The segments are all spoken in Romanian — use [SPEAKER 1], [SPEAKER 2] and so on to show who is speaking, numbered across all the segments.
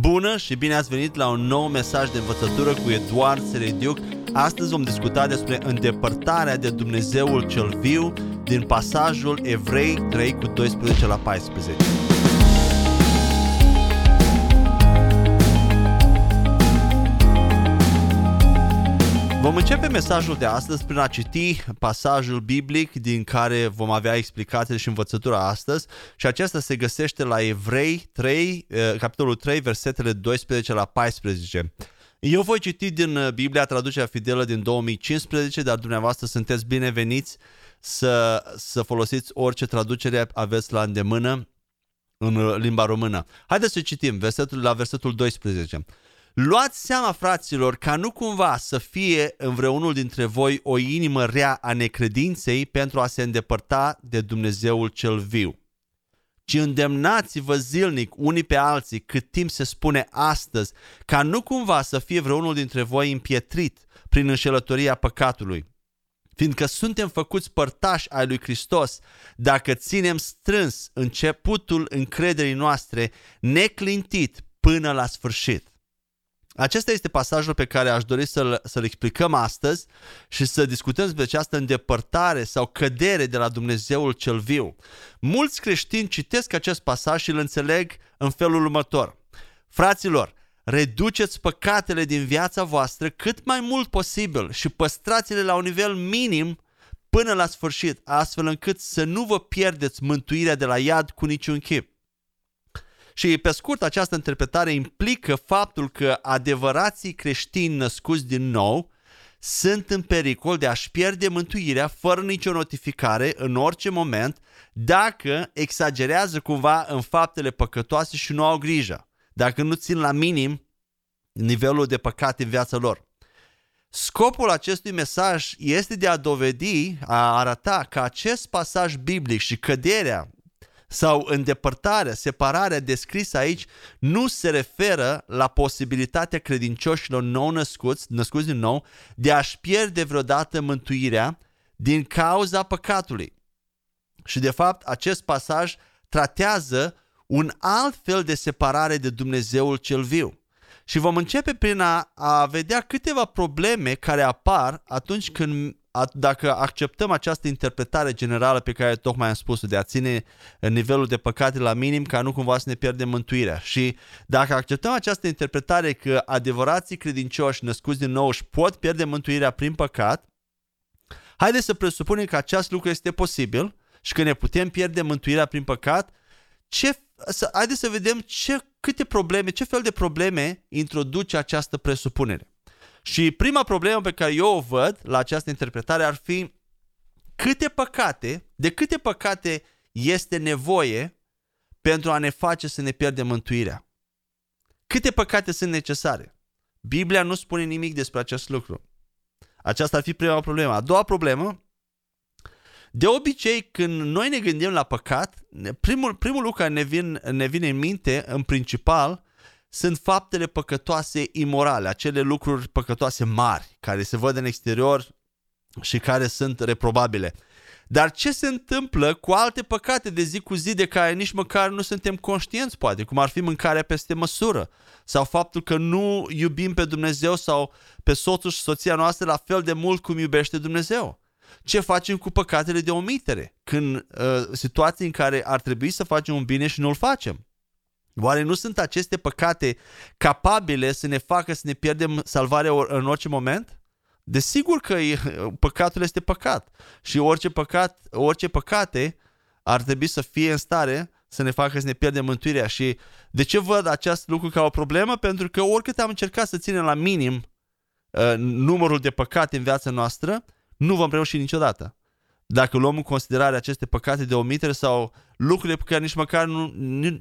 [SPEAKER 1] Bună și bine ați venit la un nou mesaj de învățătură cu Eduard Serediuc. Astăzi vom discuta despre îndepărtarea de Dumnezeul cel viu din pasajul Evrei 3 cu 12 la 14. Vom începe mesajul de astăzi prin a citi pasajul biblic din care vom avea explicații și învățătura astăzi și acesta se găsește la Evrei 3, eh, capitolul 3, versetele 12 la 14. Eu voi citi din eh, Biblia traducerea fidelă din 2015, dar dumneavoastră sunteți bineveniți să, să folosiți orice traducere aveți la îndemână în limba română. Haideți să citim versetul, la versetul 12. Luați seama, fraților, ca nu cumva să fie în vreunul dintre voi o inimă rea a necredinței pentru a se îndepărta de Dumnezeul cel viu. Ci îndemnați-vă zilnic unii pe alții cât timp se spune astăzi, ca nu cumva să fie vreunul dintre voi împietrit prin înșelătoria păcatului. Fiindcă suntem făcuți părtași ai lui Hristos, dacă ținem strâns începutul încrederii noastre neclintit până la sfârșit. Acesta este pasajul pe care aș dori să-l, să-l explicăm astăzi și să discutăm despre această îndepărtare sau cădere de la Dumnezeul cel viu. Mulți creștini citesc acest pasaj și îl înțeleg în felul următor. Fraților, reduceți păcatele din viața voastră cât mai mult posibil și păstrați-le la un nivel minim până la sfârșit, astfel încât să nu vă pierdeți mântuirea de la iad cu niciun chip. Și pe scurt, această interpretare implică faptul că adevărații creștini născuți din nou sunt în pericol de a-și pierde mântuirea fără nicio notificare în orice moment dacă exagerează cumva în faptele păcătoase și nu au grijă, dacă nu țin la minim nivelul de păcat în viața lor. Scopul acestui mesaj este de a dovedi, a arăta că acest pasaj biblic și căderea sau îndepărtarea, separarea descrisă aici nu se referă la posibilitatea credincioșilor nou născuți, născuți din nou, de a-și pierde vreodată mântuirea din cauza păcatului. Și de fapt acest pasaj tratează un alt fel de separare de Dumnezeul cel viu. Și vom începe prin a, a vedea câteva probleme care apar atunci când dacă acceptăm această interpretare generală pe care tocmai am spus-o, de a ține nivelul de păcate la minim ca nu cumva să ne pierdem mântuirea. Și dacă acceptăm această interpretare că adevărații credincioși născuți din nou își pot pierde mântuirea prin păcat, haideți să presupunem că acest lucru este posibil și că ne putem pierde mântuirea prin păcat, ce, să, haideți să vedem ce, câte probleme, ce fel de probleme introduce această presupunere. Și prima problemă pe care eu o văd la această interpretare ar fi câte păcate, de câte păcate este nevoie pentru a ne face să ne pierdem mântuirea. Câte păcate sunt necesare? Biblia nu spune nimic despre acest lucru. Aceasta ar fi prima problemă. A doua problemă, de obicei când noi ne gândim la păcat, primul, primul lucru care ne, vin, ne vine în minte, în principal, sunt faptele păcătoase imorale, acele lucruri păcătoase mari, care se văd în exterior și care sunt reprobabile. Dar ce se întâmplă cu alte păcate de zi cu zi de care nici măcar nu suntem conștienți, poate, cum ar fi mâncarea peste măsură, sau faptul că nu iubim pe Dumnezeu sau pe soțul și soția noastră la fel de mult cum iubește Dumnezeu? Ce facem cu păcatele de omitere, când uh, situații în care ar trebui să facem un bine și nu-l facem? Oare nu sunt aceste păcate capabile să ne facă să ne pierdem salvarea în orice moment? Desigur că păcatul este păcat și orice, păcat, orice păcate ar trebui să fie în stare să ne facă să ne pierdem mântuirea. Și de ce văd acest lucru ca o problemă? Pentru că oricât am încercat să ținem la minim uh, numărul de păcate în viața noastră, nu vom reuși niciodată dacă luăm în considerare aceste păcate de omitere sau lucrurile pe care nici măcar nu,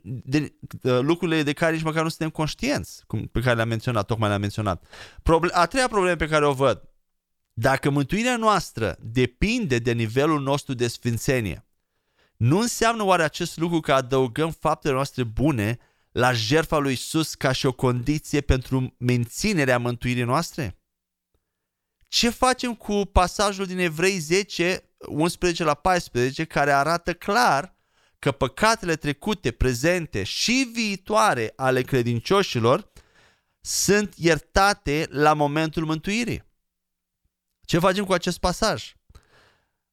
[SPEAKER 1] de, uh, lucrurile de care nici măcar nu suntem conștienți, cum, pe care le-am menționat, tocmai le-am menționat. Proble- a treia problemă pe care o văd, dacă mântuirea noastră depinde de nivelul nostru de sfințenie, nu înseamnă oare acest lucru că adăugăm faptele noastre bune la jertfa lui Isus ca și o condiție pentru menținerea mântuirii noastre? Ce facem cu pasajul din Evrei 10 11 la 14 care arată clar că păcatele trecute, prezente și viitoare ale credincioșilor sunt iertate la momentul mântuirii. Ce facem cu acest pasaj?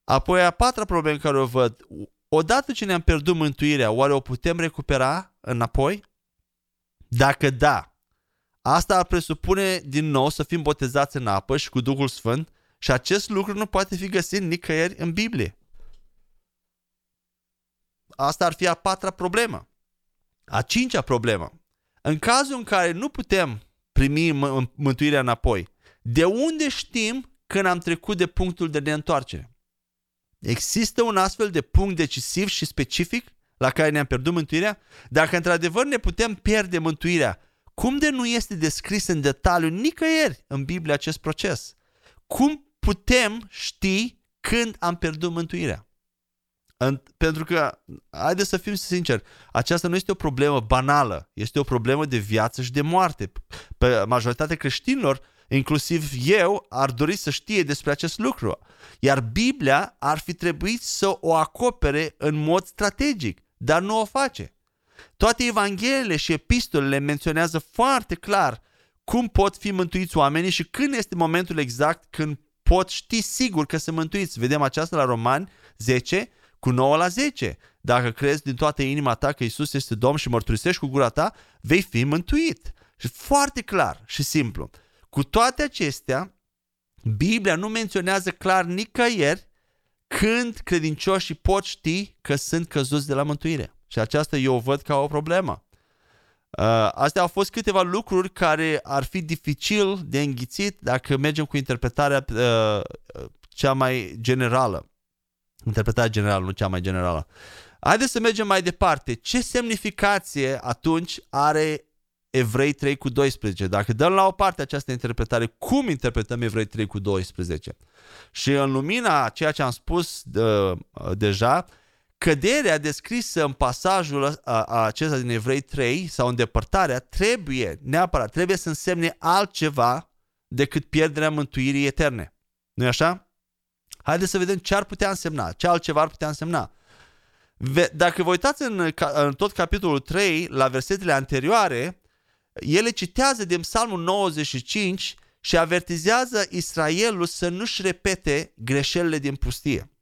[SPEAKER 1] Apoi a patra problemă care o văd, odată ce ne-am pierdut mântuirea, oare o putem recupera înapoi? Dacă da, asta ar presupune din nou să fim botezați în apă și cu Duhul Sfânt și acest lucru nu poate fi găsit nicăieri în Biblie. Asta ar fi a patra problemă. A cincea problemă. În cazul în care nu putem primi mântuirea înapoi, de unde știm când am trecut de punctul de neîntoarcere? Există un astfel de punct decisiv și specific la care ne-am pierdut mântuirea? Dacă într-adevăr ne putem pierde mântuirea, cum de nu este descris în detaliu nicăieri în Biblie acest proces? Cum putem ști când am pierdut mântuirea? Pentru că, haideți să fim sinceri, aceasta nu este o problemă banală, este o problemă de viață și de moarte. Pe majoritatea creștinilor, inclusiv eu, ar dori să știe despre acest lucru. Iar Biblia ar fi trebuit să o acopere în mod strategic, dar nu o face. Toate evangheliile și epistolele menționează foarte clar cum pot fi mântuiți oamenii și când este momentul exact când pot ști sigur că sunt mântuiți. Vedem aceasta la Romani 10, cu 9 la 10. Dacă crezi din toată inima ta că Isus este Domn și mărturisești cu gura ta, vei fi mântuit. Și foarte clar și simplu. Cu toate acestea, Biblia nu menționează clar nicăieri când credincioșii pot ști că sunt căzuți de la mântuire. Și aceasta eu o văd ca o problemă. Uh, astea au fost câteva lucruri care ar fi dificil de înghițit dacă mergem cu interpretarea uh, cea mai generală. Interpretarea generală, nu cea mai generală. Haideți să mergem mai departe. Ce semnificație atunci are Evrei 3 cu 12? Dacă dăm la o parte această interpretare, cum interpretăm Evrei 3 cu 12? Și în lumina ceea ce am spus de, deja, căderea descrisă în pasajul acesta din Evrei 3 sau îndepărtarea trebuie neapărat, trebuie să însemne altceva decât pierderea mântuirii eterne. nu e așa? Haideți să vedem ce ar putea însemna, ce altceva ar putea însemna. Dacă vă uitați în, în tot capitolul 3, la versetele anterioare, ele citează din Psalmul 95 și avertizează Israelul să nu-și repete greșelile din pustie.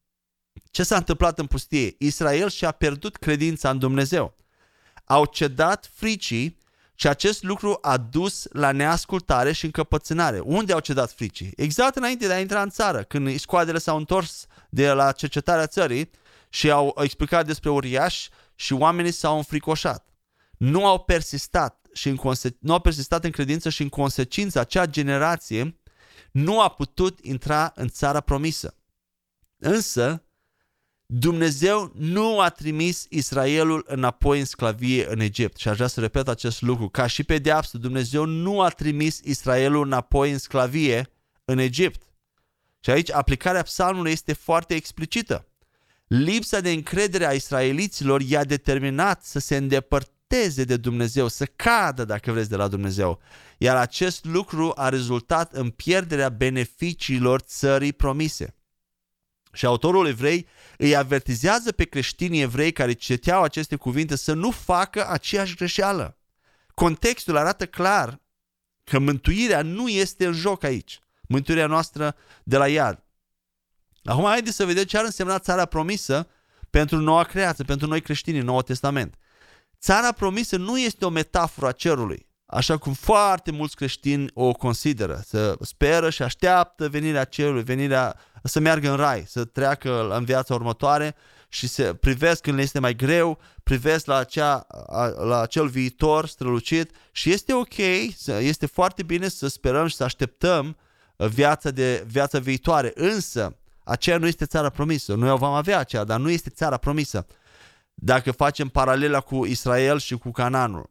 [SPEAKER 1] Ce s-a întâmplat în pustie? Israel și-a pierdut credința în Dumnezeu. Au cedat fricii și acest lucru a dus la neascultare și încăpățânare. Unde au cedat fricii? Exact înainte de a intra în țară, când scoadele s-au întors de la cercetarea țării și au explicat despre uriaș și oamenii s-au înfricoșat. Nu au persistat și în conse- nu au persistat în credință și în consecință acea generație nu a putut intra în țara promisă. Însă, Dumnezeu nu a trimis Israelul înapoi în sclavie în Egipt. Și aș vrea să repet acest lucru. Ca și pedeapsă, Dumnezeu nu a trimis Israelul înapoi în sclavie în Egipt. Și aici aplicarea psalmului este foarte explicită. Lipsa de încredere a israeliților i-a determinat să se îndepărteze de Dumnezeu, să cadă, dacă vreți, de la Dumnezeu. Iar acest lucru a rezultat în pierderea beneficiilor țării promise. Și autorul evrei îi avertizează pe creștinii evrei care citeau aceste cuvinte să nu facă aceeași greșeală. Contextul arată clar că mântuirea nu este în joc aici. Mântuirea noastră de la iad. Acum haideți să vedem ce ar însemna țara promisă pentru noua creație, pentru noi creștini în Noul Testament. Țara promisă nu este o metaforă a cerului, așa cum foarte mulți creștini o consideră. Să speră și așteaptă venirea cerului, venirea să meargă în rai, să treacă în viața următoare și să privesc când le este mai greu, privesc la, acea, la acel viitor strălucit și este ok, este foarte bine să sperăm și să așteptăm viața, de, viața viitoare, însă aceea nu este țara promisă, noi o vom avea aceea, dar nu este țara promisă. Dacă facem paralela cu Israel și cu Cananul.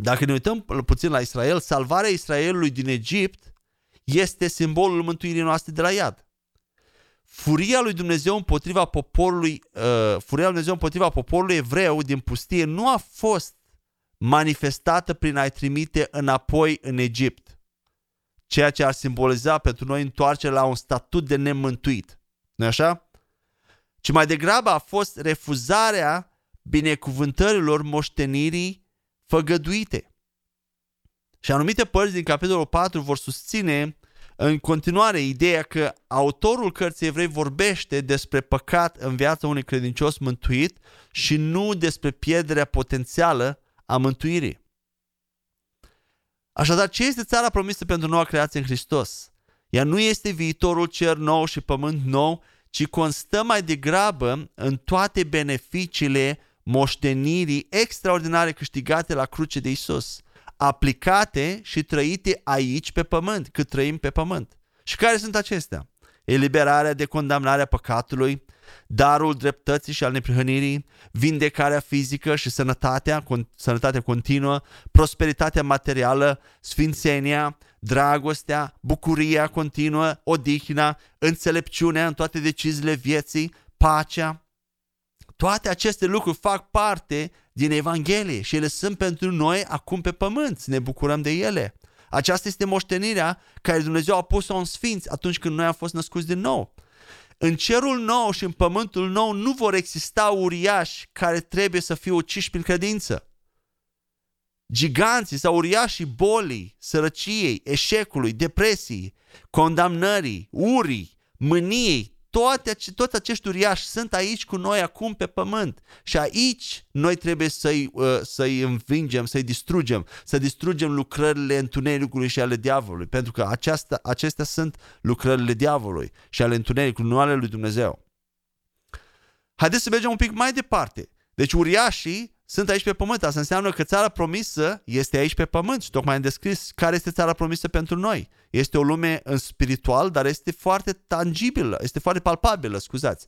[SPEAKER 1] Dacă ne uităm puțin la Israel, salvarea Israelului din Egipt este simbolul mântuirii noastre de la iad furia lui Dumnezeu împotriva poporului, uh, furia lui Dumnezeu împotriva poporului evreu din pustie nu a fost manifestată prin a-i trimite înapoi în Egipt, ceea ce ar simboliza pentru noi întoarcerea la un statut de nemântuit. nu așa? Ci mai degrabă a fost refuzarea binecuvântărilor moștenirii făgăduite. Și anumite părți din capitolul 4 vor susține în continuare ideea că autorul cărții evrei vorbește despre păcat în viața unui credincios mântuit și nu despre pierderea potențială a mântuirii. Așadar, ce este țara promisă pentru noua creație în Hristos? Ea nu este viitorul cer nou și pământ nou, ci constă mai degrabă în toate beneficiile moștenirii extraordinare câștigate la cruce de Isus, aplicate și trăite aici pe pământ, cât trăim pe pământ. Și care sunt acestea? Eliberarea de condamnarea păcatului, darul dreptății și al neprihănirii, vindecarea fizică și sănătatea, sănătatea continuă, prosperitatea materială, sfințenia, dragostea, bucuria continuă, odihna, înțelepciunea în toate deciziile vieții, pacea. Toate aceste lucruri fac parte din Evanghelie și ele sunt pentru noi acum pe pământ, să ne bucurăm de ele. Aceasta este moștenirea care Dumnezeu a pus-o în sfinți atunci când noi am fost născuți din nou. În cerul nou și în pământul nou nu vor exista uriași care trebuie să fie uciși prin credință. Giganții sau uriașii bolii, sărăciei, eșecului, depresii, condamnării, urii, mâniei, toate, toți acești uriași sunt aici cu noi acum pe pământ și aici noi trebuie să-i, uh, să-i învingem, să-i distrugem, să distrugem lucrările întunericului și ale diavolului, pentru că aceasta, acestea sunt lucrările diavolului și ale întunericului, nu ale lui Dumnezeu. Haideți să mergem un pic mai departe. Deci uriașii sunt aici pe pământ. Asta înseamnă că țara promisă este aici pe pământ și tocmai am descris care este țara promisă pentru noi. Este o lume în spiritual, dar este foarte tangibilă, este foarte palpabilă, scuzați.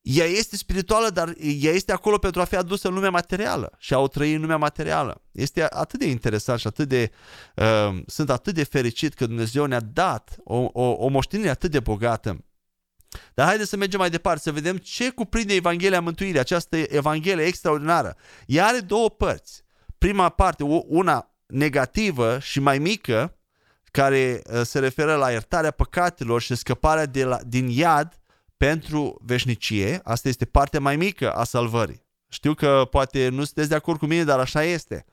[SPEAKER 1] Ea este spirituală, dar ea este acolo pentru a fi adusă în lumea materială și a o trăi în lumea materială. Este atât de interesant și atât de, uh, sunt atât de fericit că Dumnezeu ne-a dat o, o, o moștenire atât de bogată dar haideți să mergem mai departe, să vedem ce cuprinde Evanghelia Mântuirii, această Evanghelie extraordinară. Ea are două părți. Prima parte, una negativă și mai mică, care uh, se referă la iertarea păcatelor și scăparea de la, din iad pentru veșnicie. Asta este partea mai mică a salvării. Știu că poate nu sunteți de acord cu mine, dar așa este.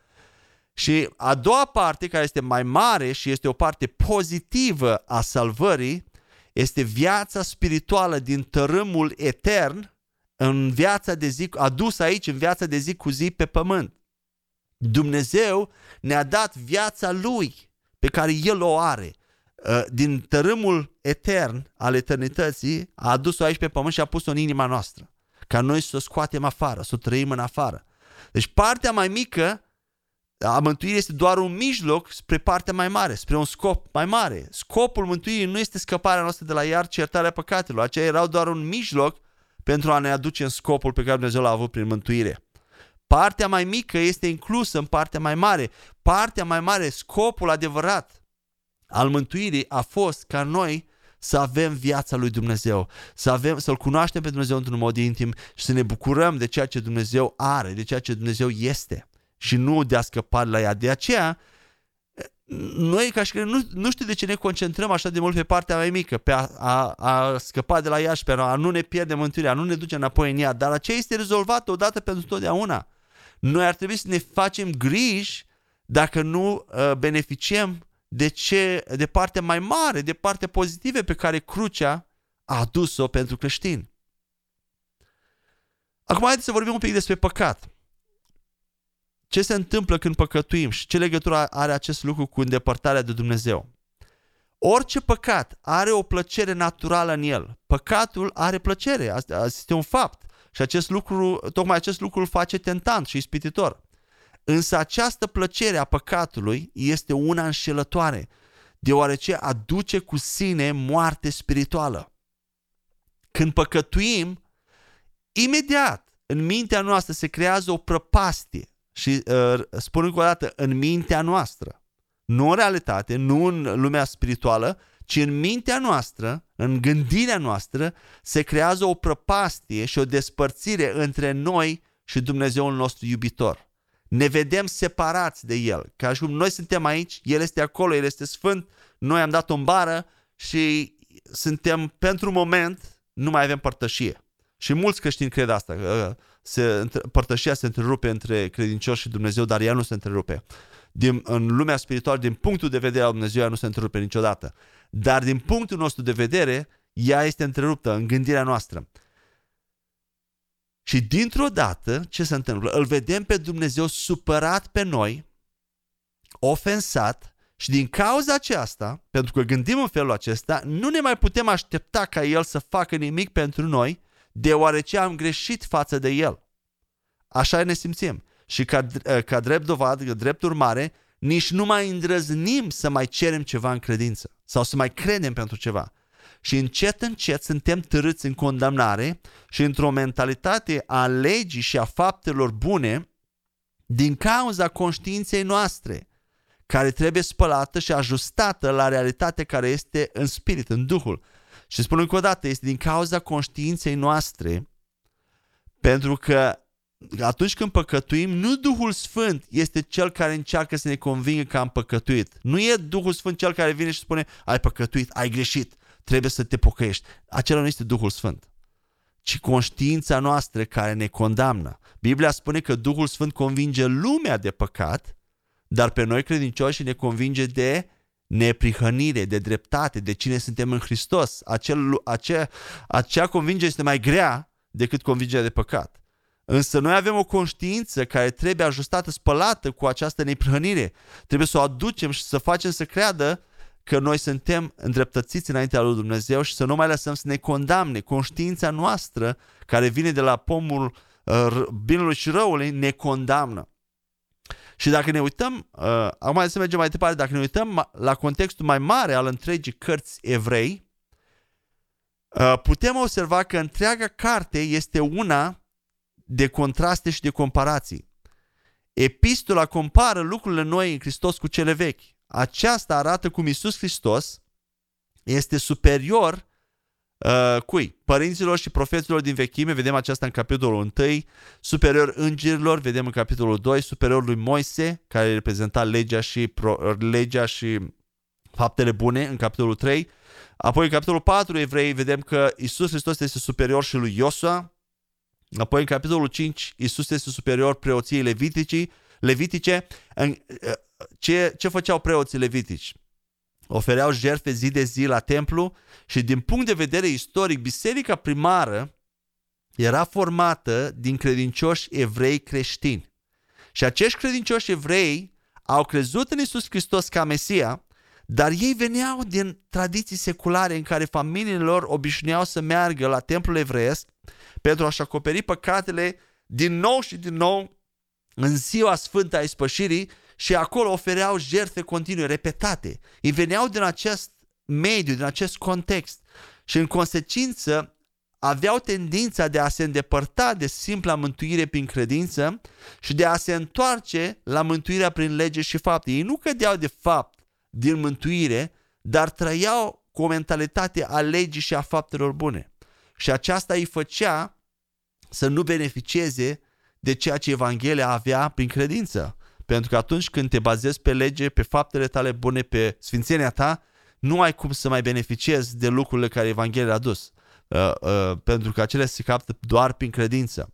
[SPEAKER 1] Și a doua parte, care este mai mare și este o parte pozitivă a salvării, este viața spirituală din tărâmul etern în viața de zi, adus aici în viața de zi cu zi pe pământ. Dumnezeu ne-a dat viața Lui pe care El o are ă, din tărâmul etern al eternității, a adus-o aici pe pământ și a pus-o în inima noastră. Ca noi să o scoatem afară, să o trăim în afară. Deci partea mai mică a mântuirii este doar un mijloc spre partea mai mare, spre un scop mai mare. Scopul mântuirii nu este scăparea noastră de la iar, ci iertarea păcatelor. Aceia erau doar un mijloc pentru a ne aduce în scopul pe care Dumnezeu l-a avut prin mântuire. Partea mai mică este inclusă în partea mai mare. Partea mai mare, scopul adevărat al mântuirii a fost ca noi să avem viața lui Dumnezeu, să avem, să-L cunoaștem pe Dumnezeu într-un mod intim și să ne bucurăm de ceea ce Dumnezeu are, de ceea ce Dumnezeu este și nu de a scăpa la ea. De aceea, noi ca și nu, nu știu de ce ne concentrăm așa de mult pe partea mai mică, pe a, a, a scăpa de la ea și pe a nu ne pierde mântuirea, a nu ne duce înapoi în ea, dar aceea este rezolvată odată pentru totdeauna. Noi ar trebui să ne facem griji dacă nu uh, beneficiem de, ce, de partea mai mare, de partea pozitive pe care crucea a adus-o pentru creștini. Acum haideți să vorbim un pic despre păcat ce se întâmplă când păcătuim și ce legătură are acest lucru cu îndepărtarea de Dumnezeu. Orice păcat are o plăcere naturală în el. Păcatul are plăcere, asta este un fapt. Și acest lucru, tocmai acest lucru îl face tentant și ispititor. Însă această plăcere a păcatului este una înșelătoare, deoarece aduce cu sine moarte spirituală. Când păcătuim, imediat în mintea noastră se creează o prăpastie și uh, spun încă o dată, în mintea noastră, nu în realitate, nu în lumea spirituală, ci în mintea noastră, în gândirea noastră, se creează o prăpastie și o despărțire între noi și Dumnezeul nostru iubitor. Ne vedem separați de El, ca și cum noi suntem aici, El este acolo, El este sfânt, noi am dat o bară și suntem, pentru moment, nu mai avem părtășie. Și mulți creștini cred asta, se, părtășia se întrerupe între credincioși și Dumnezeu, dar ea nu se întrerupe. Din, în lumea spirituală, din punctul de vedere al Dumnezeu, ea nu se întrerupe niciodată. Dar din punctul nostru de vedere, ea este întreruptă în gândirea noastră. Și dintr-o dată, ce se întâmplă? Îl vedem pe Dumnezeu supărat pe noi, ofensat și din cauza aceasta, pentru că gândim în felul acesta, nu ne mai putem aștepta ca El să facă nimic pentru noi, deoarece am greșit față de El. Așa ne simțim. Și ca, ca drept dovadă, drept urmare, nici nu mai îndrăznim să mai cerem ceva în credință sau să mai credem pentru ceva. Și încet, încet suntem târâți în condamnare și într-o mentalitate a legii și a faptelor bune din cauza conștiinței noastre, care trebuie spălată și ajustată la realitatea care este în spirit, în Duhul. Și spun încă o dată, este din cauza conștiinței noastre, pentru că atunci când păcătuim, nu Duhul Sfânt este cel care încearcă să ne convingă că am păcătuit. Nu e Duhul Sfânt cel care vine și spune, ai păcătuit, ai greșit, trebuie să te pocăiești. Acela nu este Duhul Sfânt, ci conștiința noastră care ne condamnă. Biblia spune că Duhul Sfânt convinge lumea de păcat, dar pe noi credincioși ne convinge de neprihănire, de dreptate, de cine suntem în Hristos. Acel, acea, acea convingere este mai grea decât convingerea de păcat. Însă noi avem o conștiință care trebuie ajustată, spălată cu această neprihănire. Trebuie să o aducem și să facem să creadă că noi suntem îndreptățiți înaintea lui Dumnezeu și să nu mai lăsăm să ne condamne. Conștiința noastră, care vine de la pomul uh, binelui și răului, ne condamnă. Și dacă ne uităm, uh, acum să mergem mai departe, dacă ne uităm la contextul mai mare al întregii cărți evrei, uh, putem observa că întreaga carte este una de contraste și de comparații. Epistola compară lucrurile noi în Hristos cu cele vechi. Aceasta arată cum Isus Hristos este superior uh, cui? Părinților și profeților din vechime, vedem aceasta în capitolul 1, superior îngerilor, vedem în capitolul 2, superior lui Moise, care reprezenta legea și, pro, legea și faptele bune în capitolul 3. Apoi în capitolul 4 evrei vedem că Isus Hristos este superior și lui Iosua, Apoi în capitolul 5, Isus este superior preoției leviticii, levitice. În, ce, ce făceau preoții levitici? Ofereau jertfe zi de zi la templu și din punct de vedere istoric, biserica primară era formată din credincioși evrei creștini. Și acești credincioși evrei au crezut în Isus Hristos ca Mesia, dar ei veneau din tradiții seculare în care familiile lor obișnuiau să meargă la templul evreiesc pentru a-și acoperi păcatele din nou și din nou în ziua sfântă a ispășirii și acolo ofereau jertfe continue, repetate. Ei veneau din acest mediu, din acest context și în consecință aveau tendința de a se îndepărta de simpla mântuire prin credință și de a se întoarce la mântuirea prin lege și fapte. Ei nu cădeau de fapt din mântuire, dar trăiau cu o mentalitate a legii și a faptelor bune. Și aceasta îi făcea să nu beneficieze de ceea ce Evanghelia avea prin credință. Pentru că atunci când te bazezi pe lege, pe faptele tale bune, pe sfințenia ta, nu ai cum să mai beneficiezi de lucrurile care Evanghelia a dus. Uh, uh, pentru că acele se captă doar prin credință.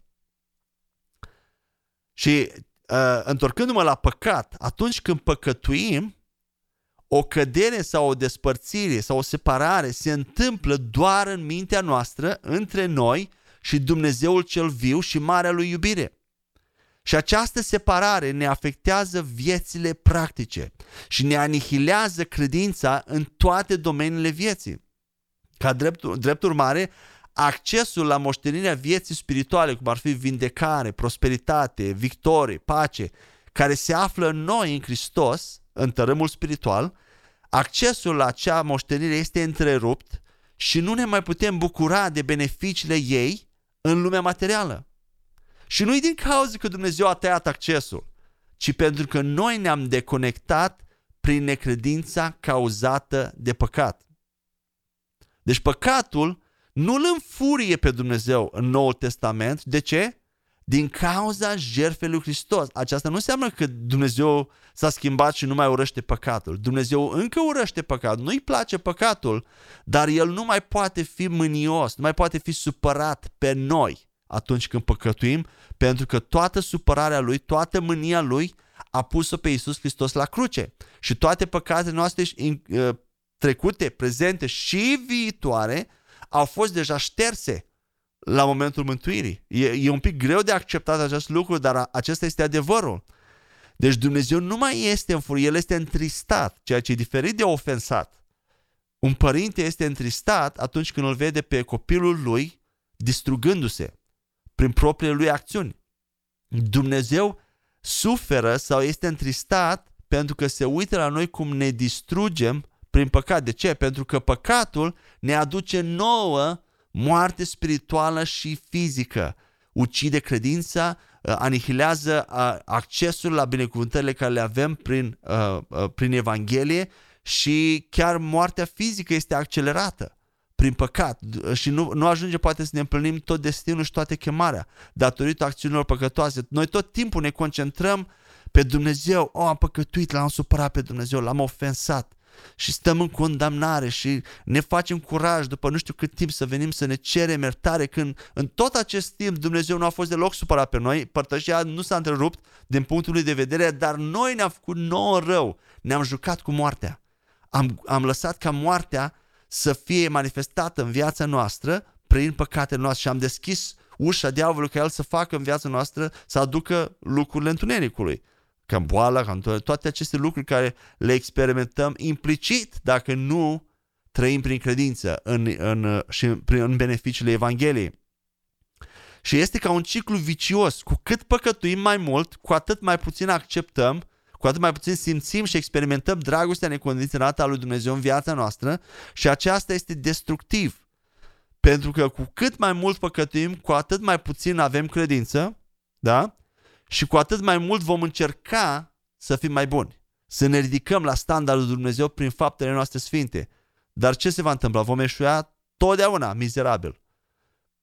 [SPEAKER 1] Și uh, întorcându-mă la păcat, atunci când păcătuim, o cădere sau o despărțire sau o separare se întâmplă doar în mintea noastră, între noi și Dumnezeul cel viu și marea lui iubire. Și această separare ne afectează viețile practice și ne anihilează credința în toate domeniile vieții. Ca drept, drept urmare, accesul la moștenirea vieții spirituale, cum ar fi vindecare, prosperitate, victorie, pace, care se află în noi în Hristos, în tărâmul spiritual, accesul la acea moștenire este întrerupt și nu ne mai putem bucura de beneficiile ei în lumea materială. Și nu-i din cauza că Dumnezeu a tăiat accesul, ci pentru că noi ne-am deconectat prin necredința cauzată de păcat. Deci păcatul nu îl înfurie pe Dumnezeu în Noul Testament. De ce? din cauza jertfei lui Hristos. Aceasta nu înseamnă că Dumnezeu s-a schimbat și nu mai urăște păcatul. Dumnezeu încă urăște păcatul, nu-i place păcatul, dar El nu mai poate fi mânios, nu mai poate fi supărat pe noi. Atunci când păcătuim, pentru că toată supărarea lui, toată mânia lui a pus-o pe Iisus Hristos la cruce. Și toate păcatele noastre uh, trecute, prezente și viitoare au fost deja șterse la momentul mântuirii. E, e un pic greu de acceptat acest lucru, dar acesta este adevărul. Deci Dumnezeu nu mai este în furie, El este întristat, ceea ce e diferit de ofensat. Un părinte este întristat atunci când îl vede pe copilul lui distrugându-se prin propriile lui acțiuni. Dumnezeu suferă sau este întristat pentru că se uită la noi cum ne distrugem prin păcat. De ce? Pentru că păcatul ne aduce nouă moarte spirituală și fizică. Ucide credința, uh, anihilează uh, accesul la binecuvântările care le avem prin, uh, prin Evanghelie și chiar moartea fizică este accelerată prin păcat și nu, nu ajunge poate să ne împlinim tot destinul și toate chemarea datorită acțiunilor păcătoase. Noi tot timpul ne concentrăm pe Dumnezeu. Oh, am păcătuit, l-am supărat pe Dumnezeu, l-am ofensat și stăm în condamnare și ne facem curaj după nu știu cât timp să venim să ne cerem iertare când în tot acest timp Dumnezeu nu a fost deloc supărat pe noi, părtășia nu s-a întrerupt din punctul lui de vedere, dar noi ne-am făcut nouă rău, ne-am jucat cu moartea. Am, am lăsat ca moartea să fie manifestată în viața noastră prin păcatele noastre și am deschis ușa diavolului ca el să facă în viața noastră să aducă lucrurile întunericului ca boala, ca toate aceste lucruri care le experimentăm implicit dacă nu trăim prin credință în, în, și prin, în beneficiile Evangheliei. Și este ca un ciclu vicios. Cu cât păcătuim mai mult, cu atât mai puțin acceptăm, cu atât mai puțin simțim și experimentăm dragostea necondiționată a lui Dumnezeu în viața noastră și aceasta este destructiv. Pentru că cu cât mai mult păcătuim, cu atât mai puțin avem credință, da? și cu atât mai mult vom încerca să fim mai buni, să ne ridicăm la standardul Dumnezeu prin faptele noastre sfinte. Dar ce se va întâmpla? Vom eșua totdeauna mizerabil.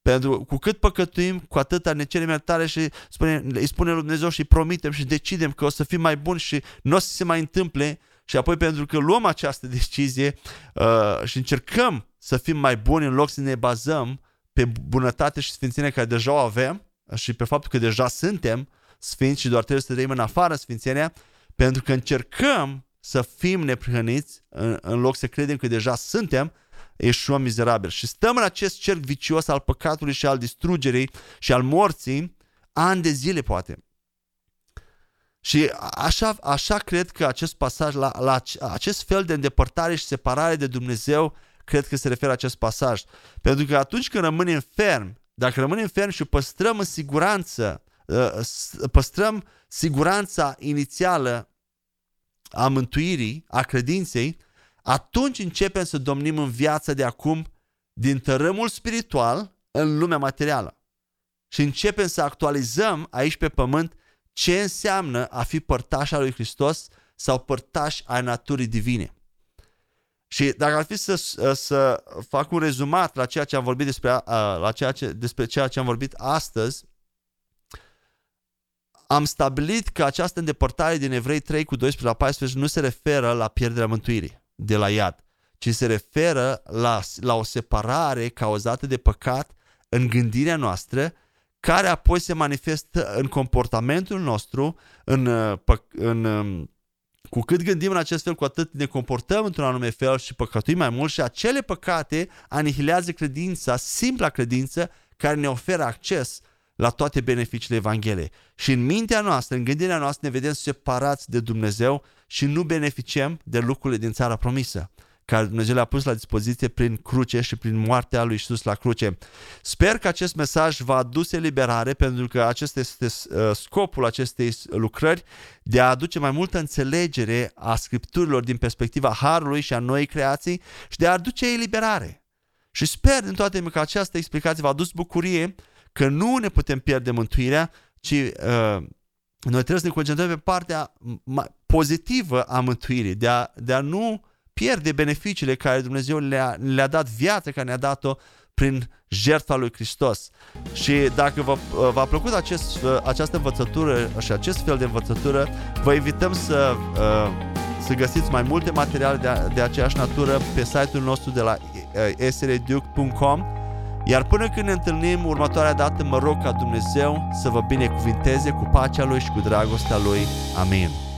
[SPEAKER 1] Pentru cu cât păcătuim, cu atât ne cerem iertare și spune, îi spune lui Dumnezeu și promitem și decidem că o să fim mai buni și nu o să se mai întâmple. Și apoi pentru că luăm această decizie uh, și încercăm să fim mai buni în loc să ne bazăm pe bunătate și sfințenie care deja o avem și pe faptul că deja suntem, sfinți și doar trebuie să trăim în afară sfințenia, pentru că încercăm să fim neprihăniți în, în loc să credem că deja suntem, eșuăm mizerabil. Și stăm în acest cerc vicios al păcatului și al distrugerii și al morții ani de zile poate. Și așa, așa cred că acest pasaj, la, la acest fel de îndepărtare și separare de Dumnezeu, cred că se referă acest pasaj. Pentru că atunci când rămânem ferm, dacă rămânem ferm și păstrăm în siguranță Uh, păstrăm siguranța inițială a mântuirii, a credinței, atunci începem să domnim în viața de acum din tărâmul spiritual în lumea materială. Și începem să actualizăm aici pe pământ ce înseamnă a fi părtaș al lui Hristos sau părtaș ai naturii divine. Și dacă ar fi să, să fac un rezumat la ceea ce am vorbit despre, la ceea ce, despre ceea ce am vorbit astăzi, am stabilit că această îndepărtare din Evrei 3 cu 12 la 14 nu se referă la pierderea mântuirii de la iad, ci se referă la, la o separare cauzată de păcat în gândirea noastră, care apoi se manifestă în comportamentul nostru, în, uh, în, um, cu cât gândim în acest fel, cu atât ne comportăm într-un anume fel și păcătuim mai mult și acele păcate anihilează credința, simpla credință, care ne oferă acces la toate beneficiile Evangheliei. Și în mintea noastră, în gândirea noastră, ne vedem separați de Dumnezeu și nu beneficiem de lucrurile din țara promisă care Dumnezeu le-a pus la dispoziție prin cruce și prin moartea lui Iisus la cruce. Sper că acest mesaj va aduce liberare pentru că acesta este uh, scopul acestei lucrări de a aduce mai multă înțelegere a Scripturilor din perspectiva Harului și a noii creații și de a aduce eliberare. Și sper din toate că această explicație v-a adus bucurie că nu ne putem pierde mântuirea, ci uh, noi trebuie să ne concentrăm pe partea pozitivă a mântuirii, de a, de a nu pierde beneficiile care Dumnezeu le-a, le-a dat viață, care ne-a dat-o prin jertfa lui Hristos. Și dacă vă, uh, v-a plăcut acest, uh, această învățătură și acest fel de învățătură, vă invităm să, uh, să găsiți mai multe materiale de, de aceeași natură pe site-ul nostru de la sreduke.com Iar până când ne întâlnim următoarea dată, mă rog ca Dumnezeu să vă binecuvinteze cu pacea Lui și cu dragostea Lui. Amin.